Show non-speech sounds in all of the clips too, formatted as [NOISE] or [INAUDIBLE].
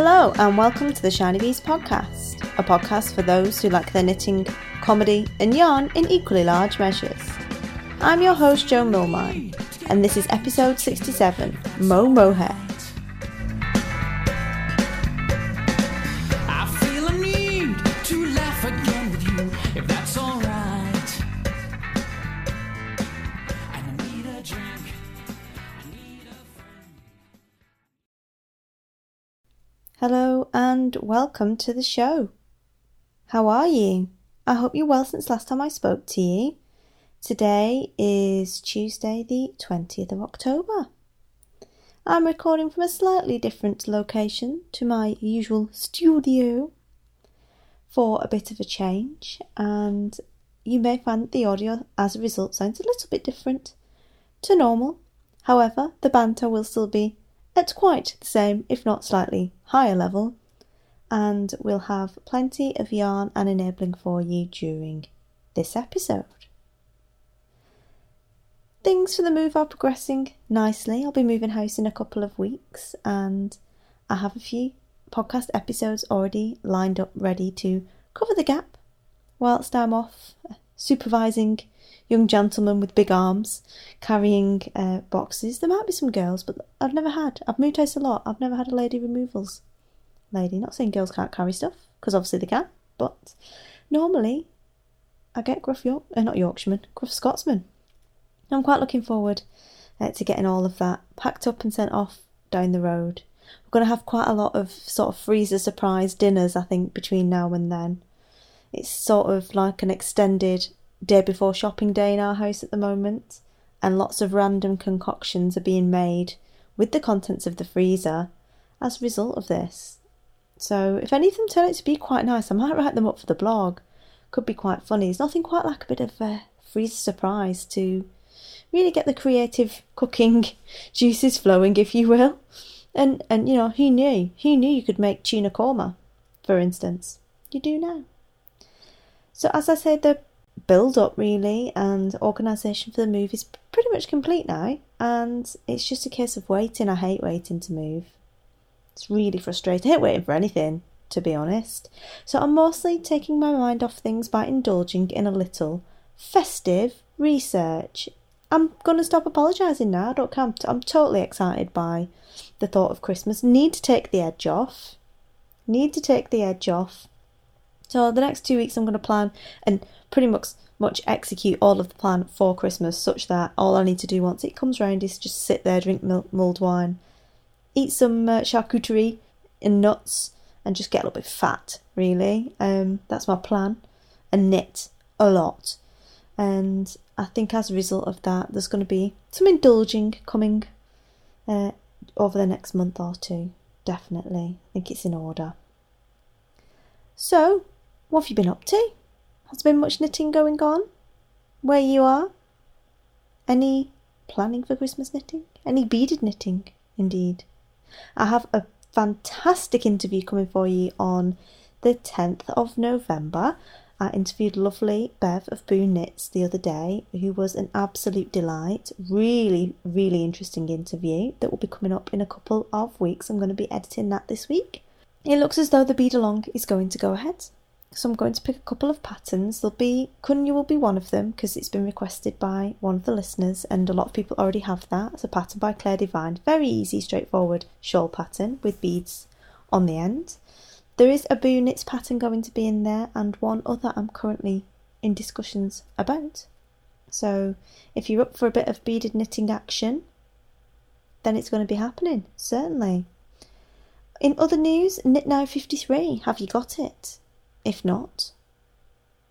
Hello, and welcome to the Shiny Bees podcast, a podcast for those who like their knitting, comedy, and yarn in equally large measures. I'm your host, Joe Milmine, and this is episode 67 Mo Mohair. And welcome to the show. How are you? I hope you're well since last time I spoke to you. Today is Tuesday, the 20th of October. I'm recording from a slightly different location to my usual studio for a bit of a change, and you may find that the audio as a result sounds a little bit different to normal. However, the banter will still be at quite the same, if not slightly higher level, and we'll have plenty of yarn and enabling for you during this episode. Things for the move are progressing nicely. I'll be moving house in a couple of weeks, and I have a few podcast episodes already lined up ready to cover the gap whilst I'm off uh, supervising young gentlemen with big arms carrying uh, boxes. There might be some girls, but I've never had. I've moved house a lot. I've never had a lady removals lady. Not saying girls can't carry stuff, because obviously they can, but normally I get gruff York, uh, not Yorkshireman, gruff Scotsman. I'm quite looking forward uh, to getting all of that packed up and sent off down the road. We're going to have quite a lot of sort of freezer surprise dinners, I think, between now and then. It's sort of like an extended day before shopping day in our house at the moment, and lots of random concoctions are being made with the contents of the freezer as a result of this. So, if any of them turn out to be quite nice, I might write them up for the blog. Could be quite funny. There's nothing quite like a bit of a freezer surprise to really get the creative cooking [LAUGHS] juices flowing, if you will. And and you know, who knew? Who knew you could make tuna korma, for instance? You do now. So as I said, the build up really and organisation for the move is pretty much complete now, and it's just a case of waiting. I hate waiting to move. It's really frustrating. I hate waiting for anything, to be honest. So I'm mostly taking my mind off things by indulging in a little festive research. I'm going to stop apologising now. I don't care. I'm, t- I'm totally excited by the thought of Christmas. Need to take the edge off. Need to take the edge off. So the next two weeks I'm going to plan and pretty much much execute all of the plan for Christmas, such that all I need to do once it comes round is just sit there, drink mulled wine, eat some uh, charcuterie and nuts, and just get a little bit fat. Really, um, that's my plan, and knit a lot. And I think as a result of that, there's going to be some indulging coming uh, over the next month or two. Definitely, I think it's in order. So, what have you been up to? Has there been much knitting going on? Where you are? Any planning for Christmas knitting? Any beaded knitting, indeed? I have a fantastic interview coming for you on the 10th of November. I interviewed lovely Bev of Boo Knits the other day, who was an absolute delight. Really, really interesting interview that will be coming up in a couple of weeks. I'm going to be editing that this week. It looks as though the bead along is going to go ahead. So I'm going to pick a couple of patterns. There'll be Kunya will be one of them because it's been requested by one of the listeners, and a lot of people already have that. It's a pattern by Claire Divine, very easy, straightforward shawl pattern with beads on the end. There is a Boo Knits pattern going to be in there, and one other I'm currently in discussions about. So if you're up for a bit of beaded knitting action, then it's going to be happening certainly. In other news, Knit Now 53, have you got it? If not,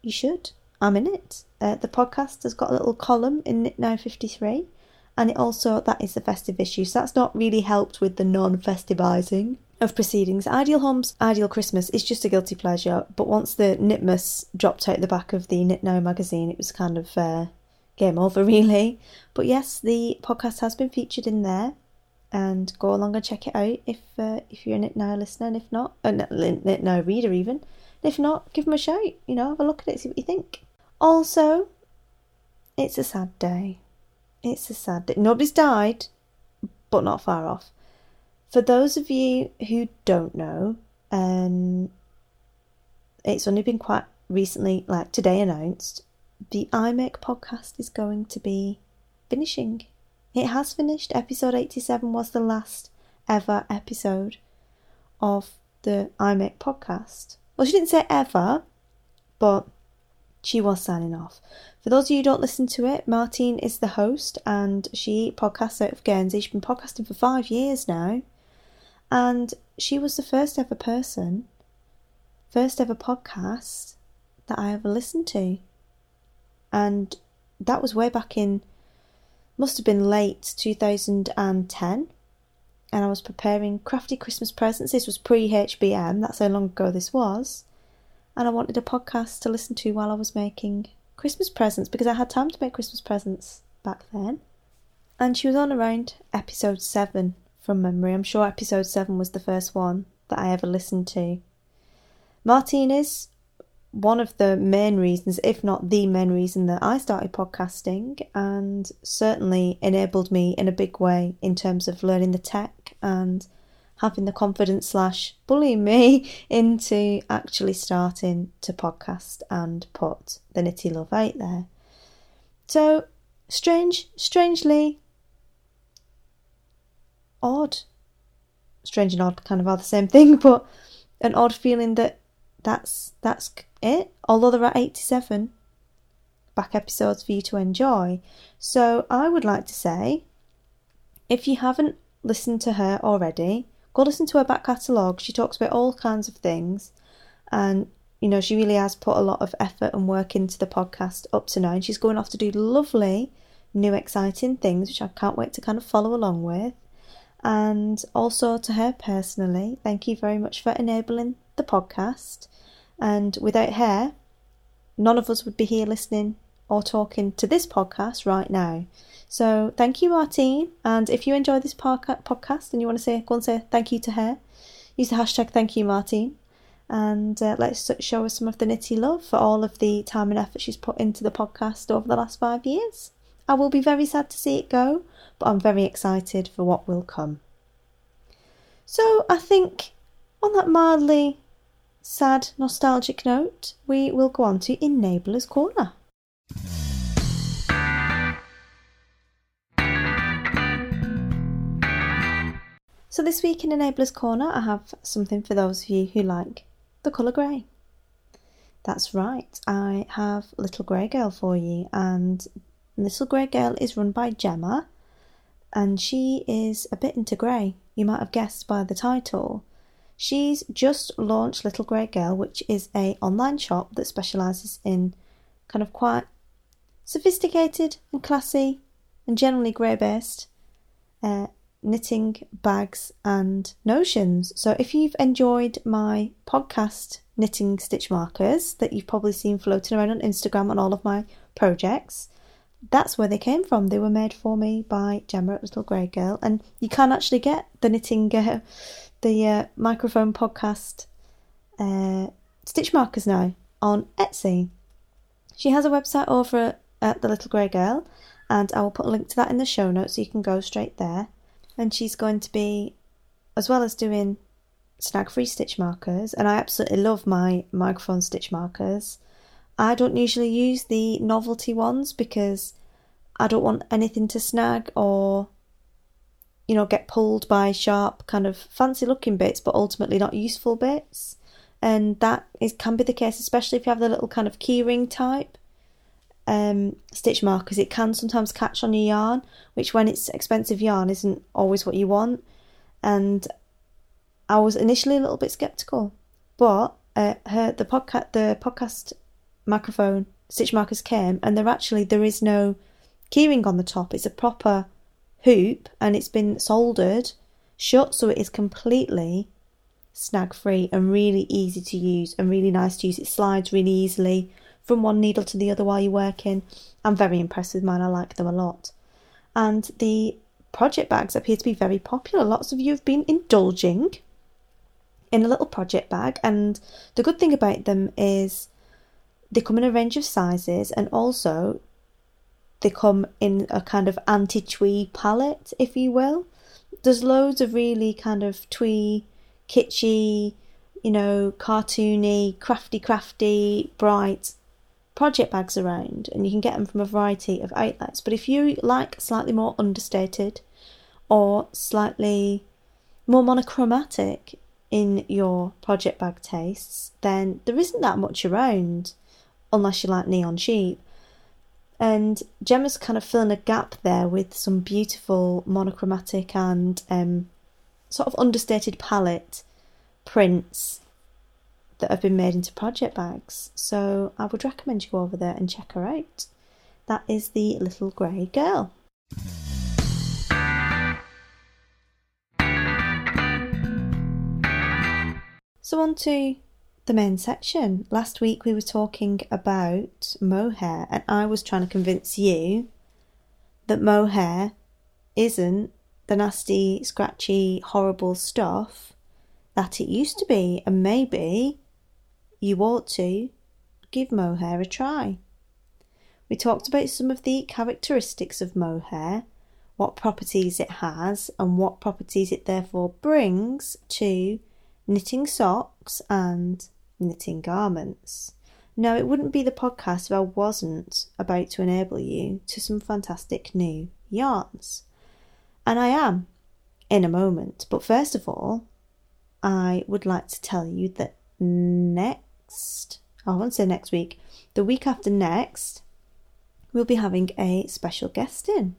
you should. I'm in it. Uh, the podcast has got a little column in Knit Now 53, and it also, that is the festive issue, so that's not really helped with the non festivizing of proceedings. Ideal Homes, Ideal Christmas is just a guilty pleasure, but once the Knitmas dropped out the back of the Knit Now magazine, it was kind of uh, game over, [LAUGHS] really. But yes, the podcast has been featured in there and go along and check it out if uh, if you're a Knit Now listener, and if not, a Knit Now reader even. If not, give them a shout. You know, have a look at it, see what you think. Also, it's a sad day. It's a sad day. Nobody's died, but not far off. For those of you who don't know, um, it's only been quite recently, like today, announced the iMake podcast is going to be finishing. It has finished. Episode 87 was the last ever episode of the iMake podcast. Well, she didn't say ever, but she was signing off. For those of you who don't listen to it, Martine is the host and she podcasts out of Guernsey. She's been podcasting for five years now. And she was the first ever person, first ever podcast that I ever listened to. And that was way back in, must have been late 2010. And I was preparing crafty Christmas presents. This was pre HBM, that's how long ago this was. And I wanted a podcast to listen to while I was making Christmas presents because I had time to make Christmas presents back then. And she was on around episode 7 from memory. I'm sure episode 7 was the first one that I ever listened to. Martine is one of the main reasons, if not the main reason, that I started podcasting and certainly enabled me in a big way in terms of learning the tech and having the confidence slash bullying me [LAUGHS] into actually starting to podcast and put the Nitty Love out there. So strange, strangely odd. Strange and odd kind of are the same thing, [LAUGHS] but an odd feeling that that's that's it. Although there are 87 back episodes for you to enjoy. So I would like to say if you haven't listened to her already, go listen to her back catalogue. She talks about all kinds of things and you know, she really has put a lot of effort and work into the podcast up to now. And she's going off to do lovely, new, exciting things, which I can't wait to kind of follow along with. And also to her personally, thank you very much for enabling the podcast. And without her, none of us would be here listening or talking to this podcast right now. So thank you, Martine. And if you enjoy this podcast and you want to say, go and say thank you to her, use the hashtag thank you, Martine. And uh, let's show her some of the nitty love for all of the time and effort she's put into the podcast over the last five years. I will be very sad to see it go, but I'm very excited for what will come. So I think on that mildly sad, nostalgic note, we will go on to Enablers Corner. So, this week in Enablers Corner, I have something for those of you who like the colour grey. That's right, I have Little Grey Girl for you, and Little Grey Girl is run by Gemma, and she is a bit into grey. You might have guessed by the title. She's just launched Little Grey Girl, which is a online shop that specialises in kind of quite sophisticated and classy and generally grey based uh, knitting bags and notions. So if you've enjoyed my podcast knitting stitch markers that you've probably seen floating around on Instagram on all of my projects, that's where they came from. They were made for me by Gemma Little Grey Girl, and you can actually get the knitting uh, the uh, microphone podcast uh, stitch markers now on Etsy. She has a website over at Uh, the Little Grey Girl, and I will put a link to that in the show notes so you can go straight there. And she's going to be, as well as doing snag free stitch markers, and I absolutely love my microphone stitch markers. I don't usually use the novelty ones because I don't want anything to snag or you know, get pulled by sharp, kind of fancy looking bits, but ultimately not useful bits. And that is can be the case, especially if you have the little kind of keyring type um, stitch markers. It can sometimes catch on your yarn, which when it's expensive yarn isn't always what you want. And I was initially a little bit skeptical, but uh, her the podcast the podcast microphone stitch markers came, and they're actually there is no keyring on the top. It's a proper hoop and it's been soldered shut so it is completely snag free and really easy to use and really nice to use. It slides really easily from one needle to the other while you're working. I'm very impressed with mine, I like them a lot. And the project bags appear to be very popular. Lots of you have been indulging in a little project bag, and the good thing about them is they come in a range of sizes and also they come in a kind of anti twee palette, if you will. there's loads of really kind of twee, kitschy, you know, cartoony, crafty, crafty, bright project bags around, and you can get them from a variety of outlets. But if you like slightly more understated or slightly more monochromatic in your project bag tastes, then there isn't that much around unless you like neon sheep. And Gemma's kind of filling a gap there with some beautiful monochromatic and um, sort of understated palette prints that have been made into project bags. So I would recommend you go over there and check her out. That is the little grey girl. So on to the main section. Last week we were talking about mohair, and I was trying to convince you that mohair isn't the nasty, scratchy, horrible stuff that it used to be, and maybe you ought to give mohair a try. We talked about some of the characteristics of mohair, what properties it has, and what properties it therefore brings to knitting socks and knitting garments. Now, it wouldn't be the podcast if I wasn't about to enable you to some fantastic new yarns. And I am in a moment. But first of all, I would like to tell you that next, Oh, I won't say next week, the week after next, we'll be having a special guest in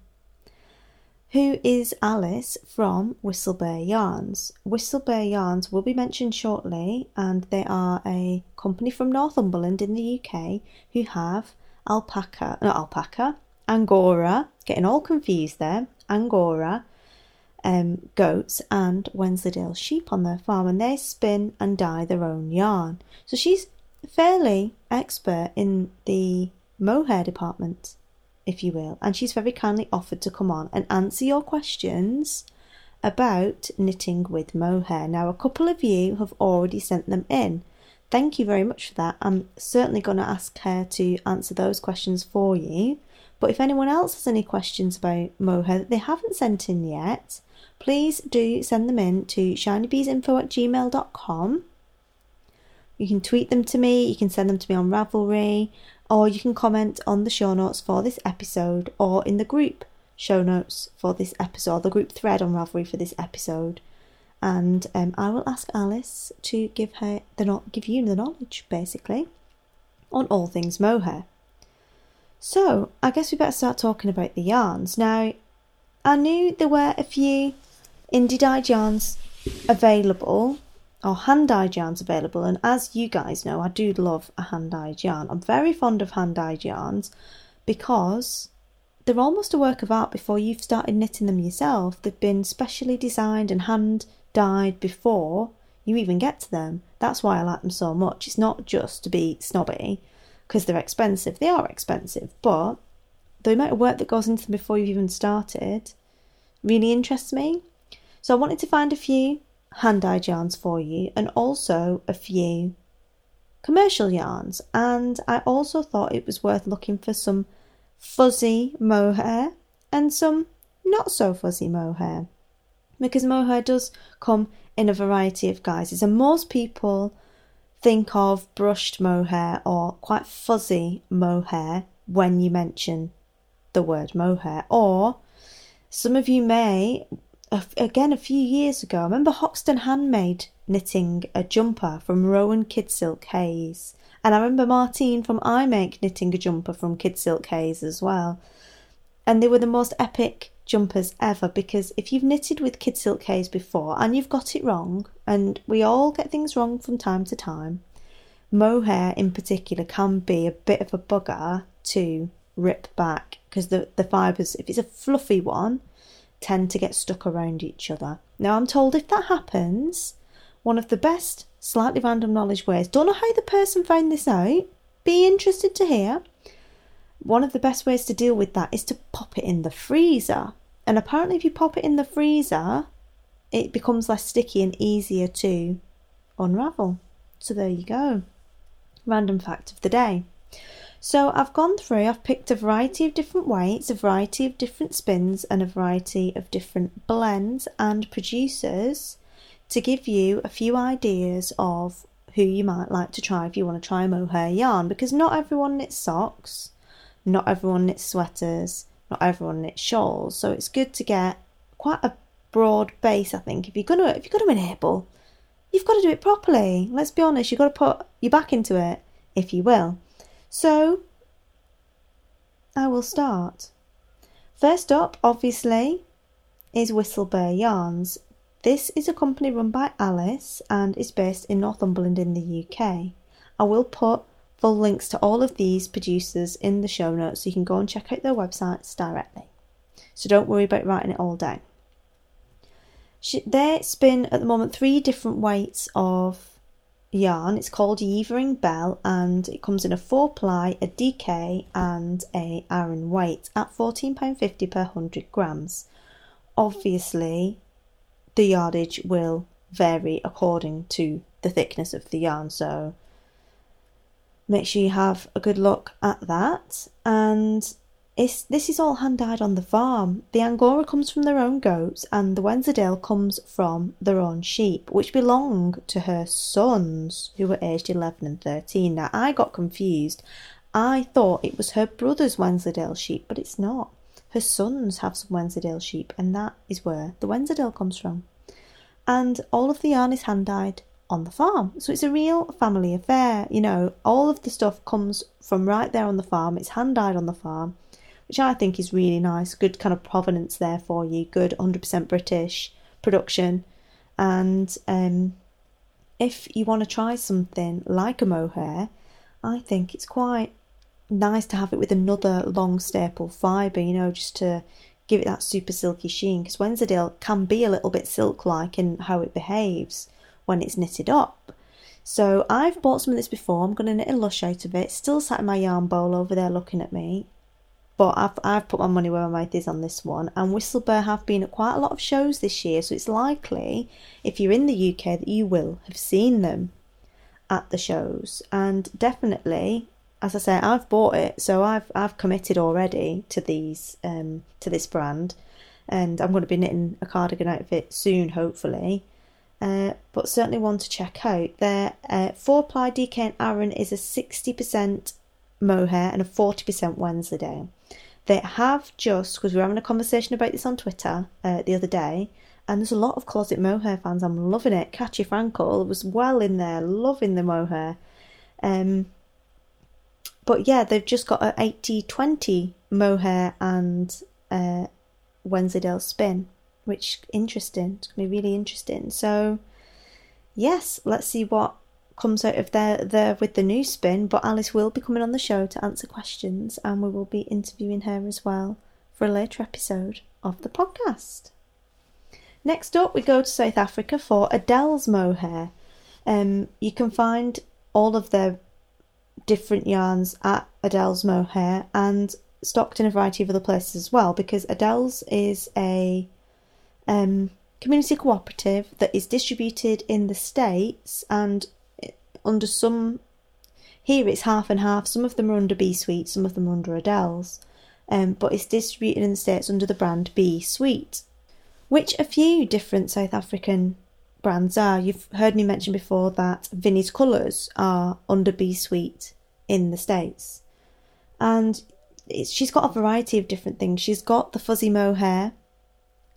who is Alice from Whistlebare Yarns. Whistlebare Yarns will be mentioned shortly, and they are a company from Northumberland in the UK who have alpaca, not alpaca, angora, getting all confused there, angora, um, goats, and Wensleydale sheep on their farm, and they spin and dye their own yarn. So she's fairly expert in the mohair department if you will, and she's very kindly offered to come on and answer your questions about knitting with mohair. Now, a couple of you have already sent them in. Thank you very much for that. I'm certainly going to ask her to answer those questions for you. But if anyone else has any questions about mohair that they haven't sent in yet, please do send them in to shinybeesinfo at gmail.com. You can tweet them to me, you can send them to me on Ravelry, or you can comment on the show notes for this episode or in the group show notes for this episode, the group thread on Ravelry for this episode. And um, I will ask Alice to give her the not give you the knowledge basically on all things mohair. So I guess we better start talking about the yarns. Now I knew there were a few indie dyed yarns available or hand dyed yarns available. And as you guys know, I do love a hand dyed yarn. I'm very fond of hand dyed yarns because they're almost a work of art before you've started knitting them yourself. They've been specially designed and hand dyed before you even get to them. That's why I like them so much. It's not just to be snobby because they're expensive. They are expensive, but the amount of work that goes into them before you've even started really interests me. So I wanted to find a few hand dyed yarns for you and also a few commercial yarns. And I also thought it was worth looking for some fuzzy mohair and some not so fuzzy mohair because mohair does come in a variety of guises, and most people think of brushed mohair or quite fuzzy mohair when you mention the word mohair, or some of you may again a few years ago. I remember Hoxton Handmade knitting a jumper from Rowan Kid Silk Haze, and I remember Martine from iMake knitting a jumper from Kid Silk Haze as well. And they were the most epic jumpers ever because if you've knitted with Kid Silk Haze before and you've got it wrong, and we all get things wrong from time to time, mohair in particular can be a bit of a bugger to rip back because the, the fibres, if it's a fluffy one, tend to get stuck around each other. Now, I'm told if that happens, one of the best, slightly random knowledge ways, don't know how the person found this out, be interested to hear. One of the best ways to deal with that is to pop it in the freezer. And apparently, if you pop it in the freezer, it becomes less sticky and easier to unravel. So, there you go. Random fact of the day. So I've gone through, I've picked a variety of different weights, a variety of different spins, and a variety of different blends and producers to give you a few ideas of who you might like to try if you want to try a mohair yarn because not everyone knits socks, not everyone knits sweaters, not everyone knits shawls. So it's good to get quite a broad base, I think. If you're gonna if you're gonna enable, you've got to do it properly. Let's be honest, you've got to put your back into it, if you will. So I will start. First up, obviously, is Whistlebare Yarns. This is a company run by Alice and is based in Northumberland in the UK. I will put full links to all of these producers in the show notes so you can go and check out their websites directly. So don't worry about writing it all down. They spin at the moment three different weights of yarn. It's called Yeavering Bell and it comes in a four ply, a DK, and a Aran weight at £14.50 per 100 grams. Obviously, the yardage will vary according to the thickness of the yarn, so make sure you have a good look at that. And it's, this is all hand dyed on the farm. The Angora comes from their own goats, and the Wensleydale comes from their own sheep, which belong to her sons, who were aged 11 and 13. Now, I got confused. I thought it was her brother's Wensleydale sheep, but it's not. Her sons have some Wensleydale sheep, and that is where the Wensleydale comes from. And all of the yarn is hand dyed on the farm. So it's a real family affair. You know, all of the stuff comes from right there on the farm. It's hand dyed on the farm which I think is really nice. Good kind of provenance there for you. Good 100% British production. And um, if you want to try something like a mohair, I think it's quite nice to have it with another long staple fibre, you know, just to give it that super silky sheen. Because Wensleydale can be a little bit silk like in how it behaves when it's knitted up. So I've bought some of this before. I'm going to knit a lush out of it. Still sat in my yarn bowl over there looking at me. But I've, I've put my money where my mouth is on this one. And Whistlebare have been at quite a lot of shows this year, so it's likely, if you're in the UK, that you will have seen them at the shows. And definitely, as I say, I've bought it, so I've I've committed already to these um, to this brand, and I'm going to be knitting a cardigan out of it soon, hopefully. Uh, but certainly one to check out. Their uh, four ply DK and Aran is a 60% mohair and a 40% Wensleydale. They have just, because we were having a conversation about this on Twitter uh, the other day, and there's a lot of closet mohair fans. I'm loving it. Katya Frankel was well in there, loving the mohair. Um, but yeah, they've just got an 80 20 mohair and uh, Wensleydale spin, which interesting. It's going to be really interesting. So, yes, let's see what comes out of there there with the new spin, but Alice will be coming on the show to answer questions and we will be interviewing her as well for a later episode of the podcast. Next up, we go to South Africa for Adele's mohair. Um, you can find all of their different yarns at Adele's mohair and stocked in a variety of other places as well because Adele's is a um, community cooperative that is distributed in the States and under some. Here it's half and half. Some of them are under Be Sweet, some of them are under Adele's. Um, but it's distributed in the States under the brand Be Sweet, which a few different South African brands are. You've heard me mention before that Vinnie's Colours are under Be Sweet in the States. And she's got a variety of different things. She's got the fuzzy mohair,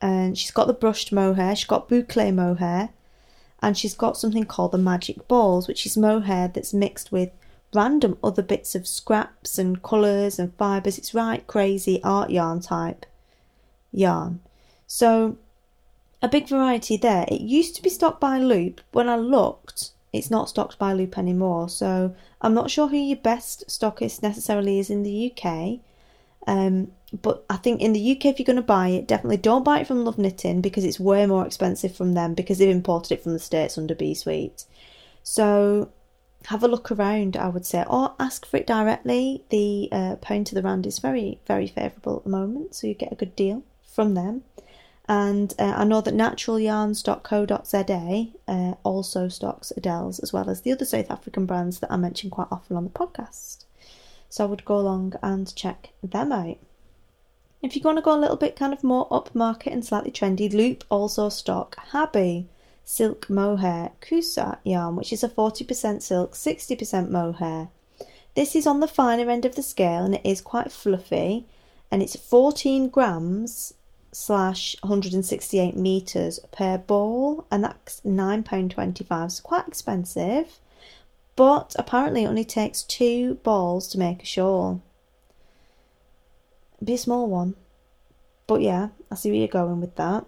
and she's got the brushed mohair, she's got boucle mohair, and she's got something called the magic balls, which is mohair that's mixed with random other bits of scraps and colours and fibres. It's right crazy art yarn type yarn. So a big variety there. It used to be stocked by Loop. When I looked, it's not stocked by Loop anymore. So I'm not sure who your best stockist necessarily is in the UK. Um, but I think in the UK, if you're going to buy it, definitely don't buy it from Love Knitting because it's way more expensive from them because they've imported it from the States under Be Sweet. So have a look around, I would say, or ask for it directly. The uh, pound to the rand is very, very favourable at the moment, so you get a good deal from them. And uh, I know that naturalyarns.co.za uh, also stocks Adele's as well as the other South African brands that I mention quite often on the podcast. So I would go along and check them out. If you want to go a little bit kind of more upmarket and slightly trendy, Loop also stock Habi silk mohair Kusa yarn, which is a 40% silk, 60% mohair. This is on the finer end of the scale and it is quite fluffy and it's 14 grams slash 168 meters per ball and that's £9.25 so quite expensive but apparently it only takes two balls to make a shawl be a small one but yeah I see where you're going with that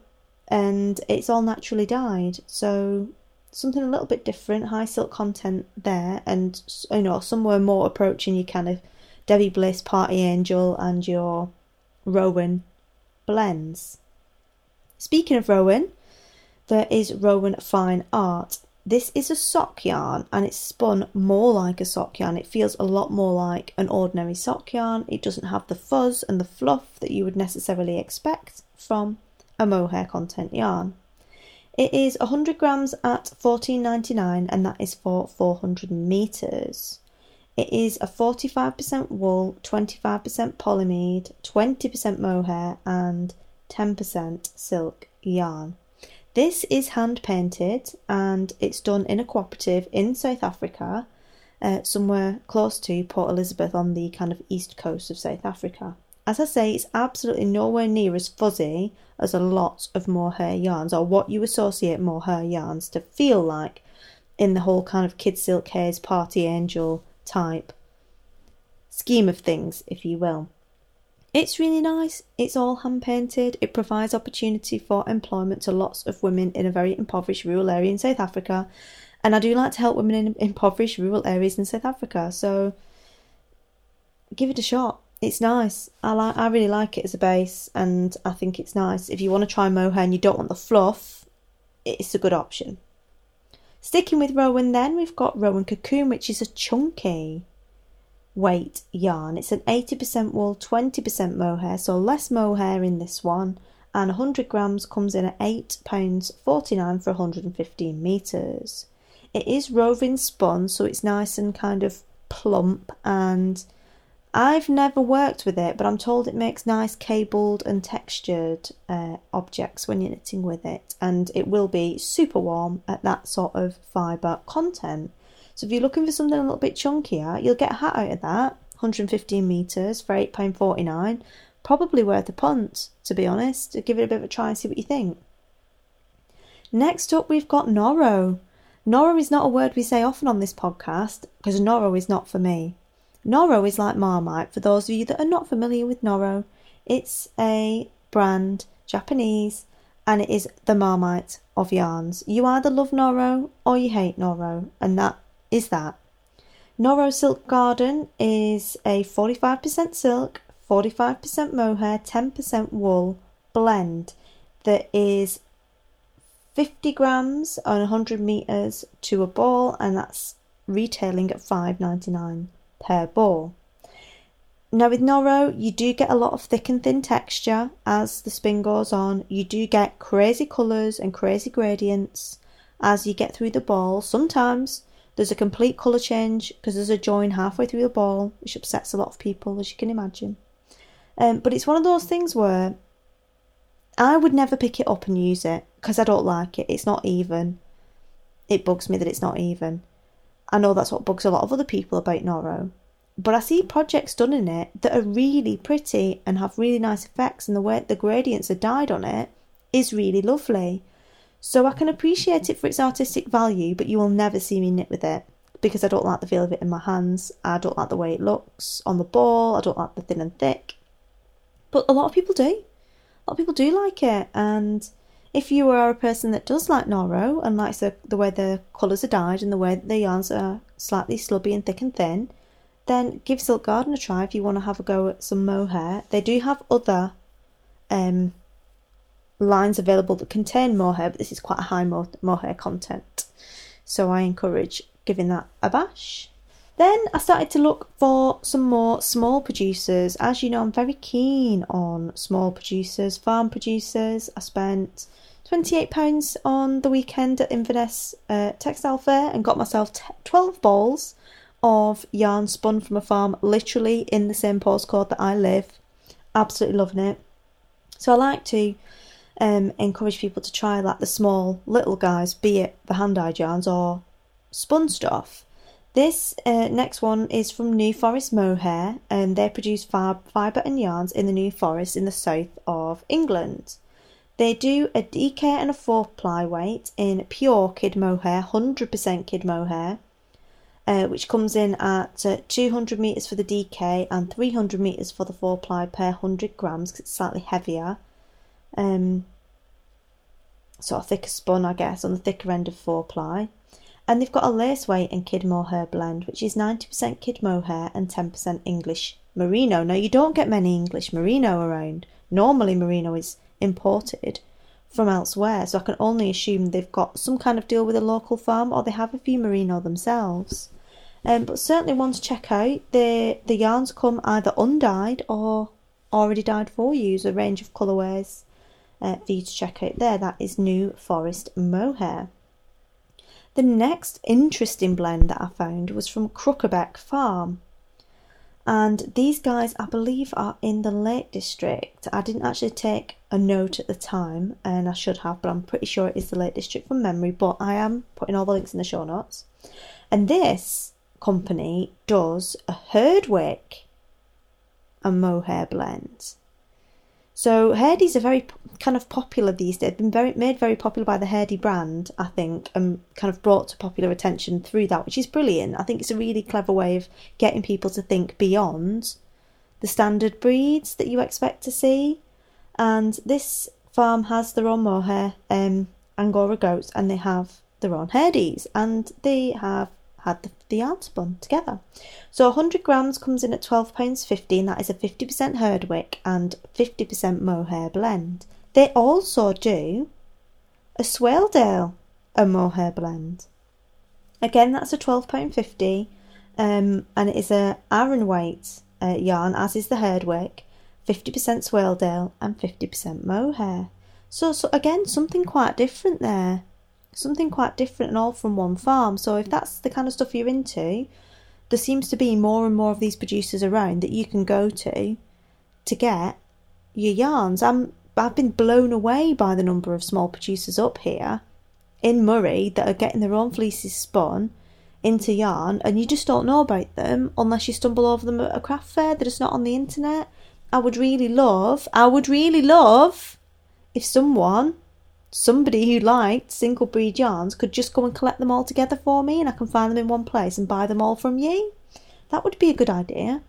and it's all naturally dyed so something a little bit different high silk content there and you know somewhere more approaching your kind of Debbie Bliss Party Angel and your Rowan blends. Speaking of Rowan, there is Rowan Fine Art. This is a sock yarn and it's spun more like a sock yarn. It feels a lot more like an ordinary sock yarn. It doesn't have the fuzz and the fluff that you would necessarily expect from a mohair content yarn. It is 100 grams at 14.99 and that is for 400 meters. It is a 45% wool, 25% polyamide, 20% mohair, and 10% silk yarn. This is hand painted and it's done in a cooperative in South Africa, uh, somewhere close to Port Elizabeth on the kind of east coast of South Africa. As I say, it's absolutely nowhere near as fuzzy as a lot of mohair yarns or what you associate mohair yarns to feel like in the whole kind of kid silk haze party angel type scheme of things, if you will. It's really nice. It's all hand painted. It provides opportunity for employment to lots of women in a very impoverished rural area in South Africa. And I do like to help women in impoverished rural areas in South Africa. So give it a shot. It's nice. I like. I really like it as a base, and I think it's nice. If you want to try mohair and you don't want the fluff, it's a good option. Sticking with Rowan, then we've got Rowan Cocoon, which is a chunky weight yarn. It's an 80% wool, 20% mohair, so less mohair in this one. And 100 grams comes in at £8.49 for 115 metres. It is roving spun, so it's nice and kind of plump and I've never worked with it, but I'm told it makes nice cabled and textured uh, objects when you're knitting with it, and it will be super warm at that sort of fibre content. So if you're looking for something a little bit chunkier, you'll get a hat out of that. 115 metres for £8.49. Probably worth a punt, to be honest. Give it a bit of a try and see what you think. Next up, we've got Noro. Noro is not a word we say often on this podcast because Noro is not for me. Noro is like Marmite. For those of you that are not familiar with Noro, it's a brand, Japanese, and it is the Marmite of yarns. You either love Noro or you hate Noro, and that is that. Noro Silk Garden is a 45% silk, 45% mohair, 10% wool blend that is 50 grams on 100 meters to a ball, and that's retailing at 5.99 per ball. Now with Noro, you do get a lot of thick and thin texture as the spin goes on. You do get crazy colours and crazy gradients as you get through the ball. Sometimes there's a complete colour change because there's a join halfway through the ball, which upsets a lot of people, as you can imagine. Um, but it's one of those things where I would never pick it up and use it because I don't like it. It's not even. It bugs me that it's not even. I know that's what bugs a lot of other people about Noro. But I see projects done in it that are really pretty and have really nice effects, and the way the gradients are dyed on it is really lovely. So I can appreciate it for its artistic value, but you will never see me knit with it because I don't like the feel of it in my hands. I don't like the way it looks on the ball. I don't like the thin and thick. But a lot of people do. A lot of people do like it, and if you are a person that does like Noro and likes the, the way the colours are dyed and the way the yarns are slightly slubby and thick and thin, then give Silk Garden a try if you want to have a go at some mohair. They do have other um, lines available that contain mohair, but this is quite a high mo- mohair content. So I encourage giving that a bash. Then I started to look for some more small producers. As you know, I'm very keen on small producers, farm producers. I spent £28 on the weekend at Inverness uh, Textile Fair and got myself t- 12 balls of yarn spun from a farm literally in the same postcode that I live. Absolutely loving it. So I like to um, encourage people to try like the small little guys, be it the hand dyed yarns or spun stuff. This uh, next one is from New Forest Mohair, and they produce fab, fibre and yarns in the New Forest in the south of England. They do a DK and a four ply weight in pure kid mohair, 100% kid mohair, uh, which comes in at uh, 200 metres for the DK and 300 metres for the 4 ply per 100 grams because it's slightly heavier. Um, sort of thicker spun, I guess, on the thicker end of 4 ply. And they've got a lace weight and kid mohair blend, which is 90% kid mohair and 10% English merino. Now, you don't get many English merino around. Normally, merino is imported from elsewhere, so I can only assume they've got some kind of deal with a local farm or they have a few merino themselves. Um, but certainly one to check out. The the yarns come either undyed or already dyed for you. There's a range of colourways uh, for you to check out there. That is New Forest Mohair. The next interesting blend that I found was from Crookabeck Farm. And these guys, I believe, are in the Lake District. I didn't actually take a note at the time, and I should have, but I'm pretty sure it is the Lake District from memory. But I am putting all the links in the show notes. And this company does a Herdwick and mohair blend. So Herdys are very kind of popular these days. They've been very made very popular by the Herdy brand, I think, and kind of brought to popular attention through that, which is brilliant. I think it's a really clever way of getting people to think beyond the standard breeds that you expect to see. And this farm has their own mohair, um, Angora goats, and they have their own Herdys, and they have had the, the spun together. So 100 grams comes in at £12.50 and that is a 50% Herdwick and 50% mohair blend. They also do a Swaledale a mohair blend. Again, that's a £12.50 um, and it is a Aran weight uh, yarn, as is the Herdwick, 50% Swaledale and 50% mohair. So, so again, something quite different there something quite different and all from one farm. So if that's the kind of stuff you're into, there seems to be more and more of these producers around that you can go to to get your yarns. I'm I've been blown away by the number of small producers up here in Moray that are getting their own fleeces spun into yarn and you just don't know about them unless you stumble over them at a craft fair. They're just not on the internet. I would really love, I would really love if someone somebody who liked single breed yarns could just go and collect them all together for me and I can find them in one place and buy them all from you. That would be a good idea.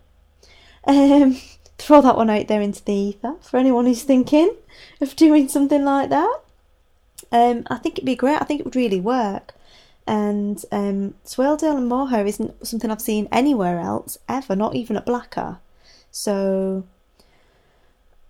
Um, [LAUGHS] throw that one out there into the ether for anyone who's thinking of doing something like that. Um, I think it'd be great. I think it would really work. And um, Swaledale and Mohair isn't something I've seen anywhere else ever, not even at Blacker. So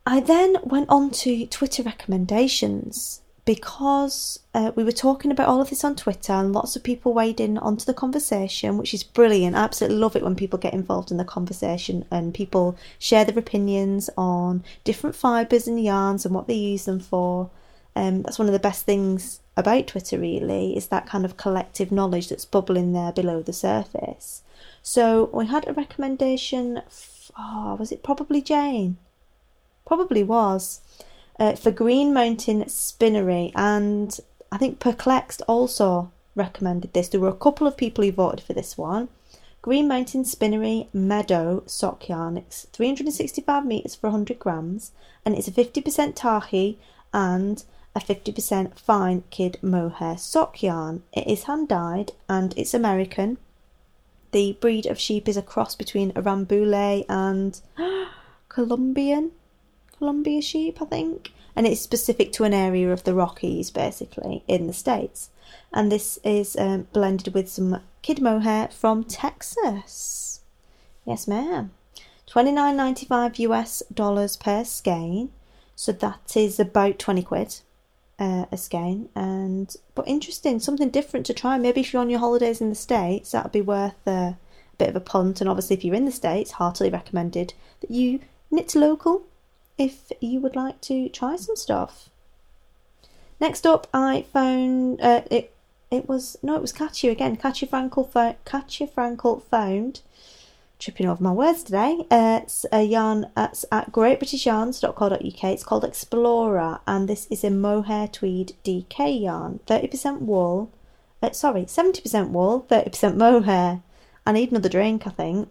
I then went on to Twitter recommendations because uh, we were talking about all of this on Twitter and lots of people weighed in onto the conversation, which is brilliant. I absolutely love it when people get involved in the conversation and people share their opinions on different fibres and yarns and what they use them for. Um, that's one of the best things about Twitter, really, is that kind of collective knowledge that's bubbling there below the surface. So we had a recommendation. oh, was it probably Jane? Probably was uh, for Green Mountain Spinnery, and I think Perplexed also recommended this. There were a couple of people who voted for this one. Green Mountain Spinnery Meadow Sock Yarn. It's 365 metres for 100 grams, and it's a 50% Targhee and a 50% fine kid mohair sock yarn. It is hand dyed and it's American. The breed of sheep is a cross between a Rambouillet and [GASPS] Colombian Columbia sheep, I think, and it's specific to an area of the Rockies, basically in the states. And this is um, blended with some kid mohair from Texas. Yes, ma'am. Twenty nine ninety five US dollars per skein, so that is about twenty quid uh, a skein. And but interesting, something different to try. Maybe if you're on your holidays in the states, that'd be worth a bit of a punt. And obviously, if you're in the states, heartily recommended that you knit local if you would like to try some stuff. Next up, I found uh, it it was no, it was Katya again. Katya Frankel, Katya Frankel found. Tripping over my words today. Uh, it's a yarn at, at greatbritishyarns.co.uk. It's called Explorer, and this is a mohair tweed DK yarn. Thirty percent wool. Uh, sorry, seventy percent wool, thirty percent mohair. I need another drink, I think.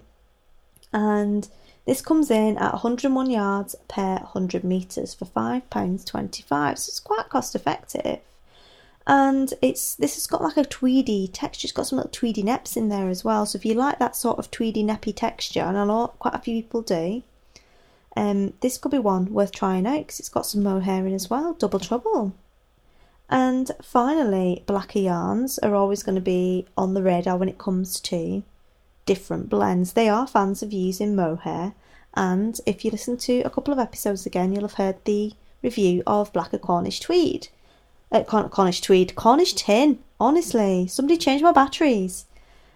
And this comes in at 101 yards per 100 metres for £5.25, so it's quite cost effective. And it's this has got like a tweedy texture, it's got some little tweedy neps in there as well. So if you like that sort of tweedy neppy texture, and I know quite a few people do, um, this could be one worth trying out because it's got some mohair in as well, double trouble. And finally, blacker yarns are always going to be on the radar when it comes to different blends. They are fans of using mohair, and if you listen to a couple of episodes again, you'll have heard the review of Blacker Cornish Tweed. Uh, Cornish Tweed, Cornish Tin. Honestly, somebody changed my batteries.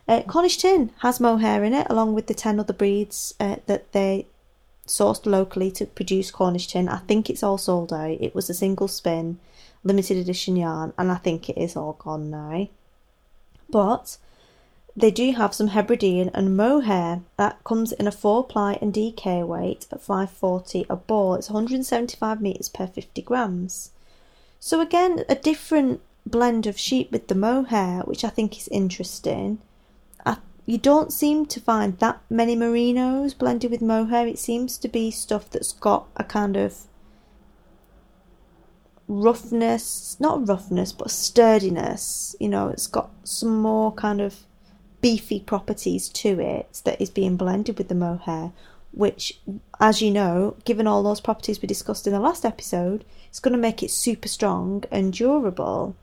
Uh, Cornish Tin has mohair in it, along with the 10 other breeds uh, that they sourced locally to produce Cornish Tin. I think it's all sold out. It was a single spin, limited edition yarn, and I think it is all gone now. But they do have some Hebridean and mohair that comes in a 4 ply and DK weight at 540 a ball. It's 175 metres per 50 grams. So, again, a different blend of sheep with the mohair, which I think is interesting. I, you don't seem to find that many merinos blended with mohair. It seems to be stuff that's got a kind of roughness, not roughness, but sturdiness. You know, it's got some more kind of beefy properties to it that is being blended with the mohair, which, as you know, given all those properties we discussed in the last episode, it's going to make it super strong and durable.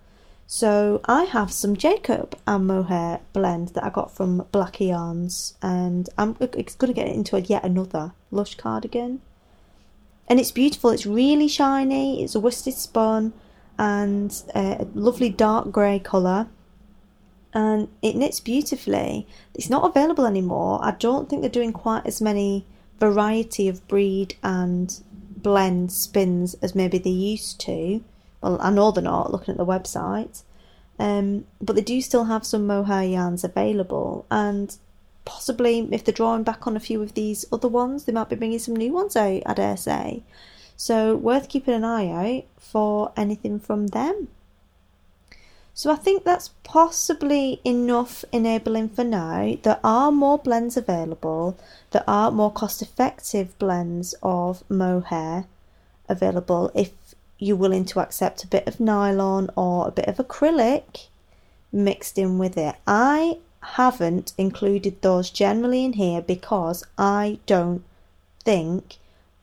So I have some Jacob and mohair blend that I got from Blacker Yarns, and I'm it's going to get into a, yet another lush cardigan. And it's beautiful. It's really shiny. It's a worsted spun and uh, a lovely dark grey colour and it knits beautifully. It's not available anymore. I don't think they're doing quite as many variety of breed and blend spins as maybe they used to. Well, I know they're not looking at the website, um, but they do still have some mohair yarns available, and possibly if they're drawing back on a few of these other ones, they might be bringing some new ones out. I dare say. So worth keeping an eye out for anything from them. So I think that's possibly enough enabling for now. There are more blends available. There are more cost effective blends of mohair available if you're willing to accept a bit of nylon or a bit of acrylic mixed in with it. I haven't included those generally in here because I don't think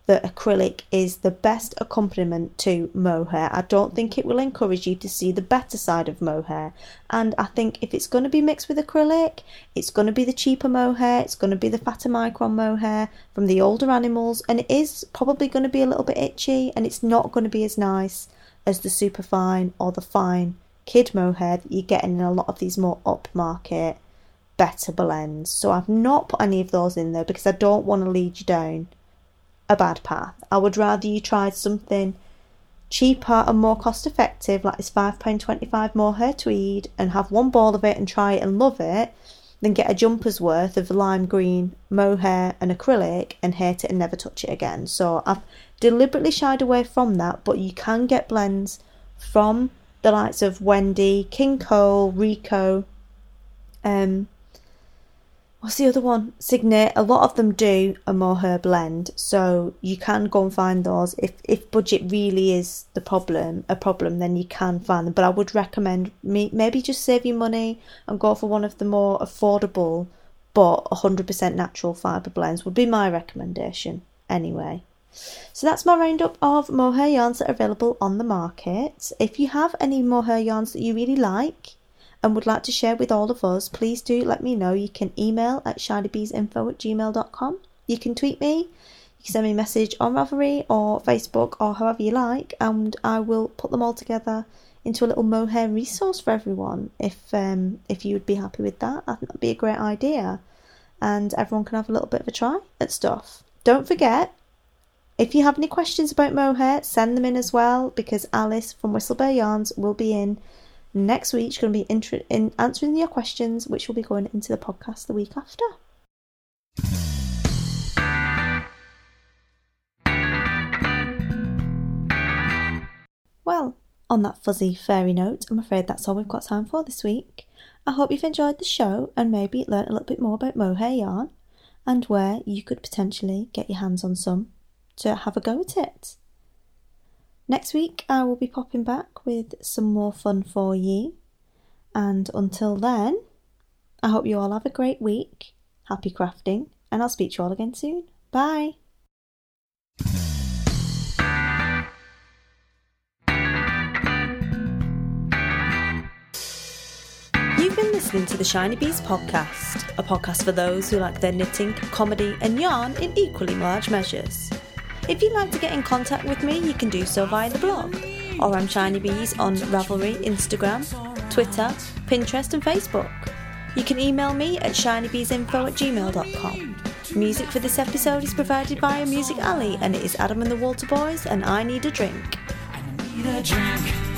that acrylic is the best accompaniment to mohair. I don't think it will encourage you to see the better side of mohair. And I think if it's going to be mixed with acrylic, it's going to be the cheaper mohair, it's going to be the fatter micron mohair from the older animals, and it is probably going to be a little bit itchy and it's not going to be as nice as the super fine or the fine kid mohair that you're getting in a lot of these more upmarket better blends. So I've not put any of those in there because I don't want to lead you down a bad path. I would rather you tried something cheaper and more cost effective, like this £5.25 mohair tweed, and have one ball of it and try it and love it, than get a jumper's worth of lime green mohair and acrylic and hate it and never touch it again. So I've deliberately shied away from that, but you can get blends from the likes of Wendy, King Cole, Rico, um, what's the other one? Signet. A lot of them do a mohair blend, so you can go and find those. If if budget really is the problem, a problem, then you can find them. But I would recommend me maybe just save your money and go for one of the more affordable but 100% natural fibre blends would be my recommendation anyway. So that's my roundup of mohair yarns that are available on the market. If you have any mohair yarns that you really like, and would like to share with all of us, please do let me know. You can email at shinybeesinfo at gmail.com. You can tweet me. You can send me a message on Ravelry or Facebook or however you like, and I will put them all together into a little mohair resource for everyone. If um, if you would be happy with that, I think that'd be a great idea, and everyone can have a little bit of a try at stuff. Don't forget, if you have any questions about mohair, send them in as well because Alice from Whistlebare Yarns will be in Next week's going to be intro- in answering your questions, which will be going into the podcast the week after. Well, on that fuzzy fairy note, I'm afraid that's all we've got time for this week. I hope you've enjoyed the show and maybe learnt a little bit more about mohair yarn and where you could potentially get your hands on some to have a go at it. Next week, I will be popping back with some more fun for you. And until then, I hope you all have a great week. Happy crafting, and I'll speak to you all again soon. Bye. You've been listening to the Shiny Bees podcast, a podcast for those who like their knitting, comedy, and yarn in equally large measures. If you'd like to get in contact with me, you can do so via the blog, or I'm Shiny Bees on Ravelry, Instagram, Twitter, Pinterest, and Facebook. You can email me at shinybeesinfo at gmail.com. Music for this episode is provided by Music Alley, and it is Adam and the Walter Boys, and I Need a Drink. need a drink.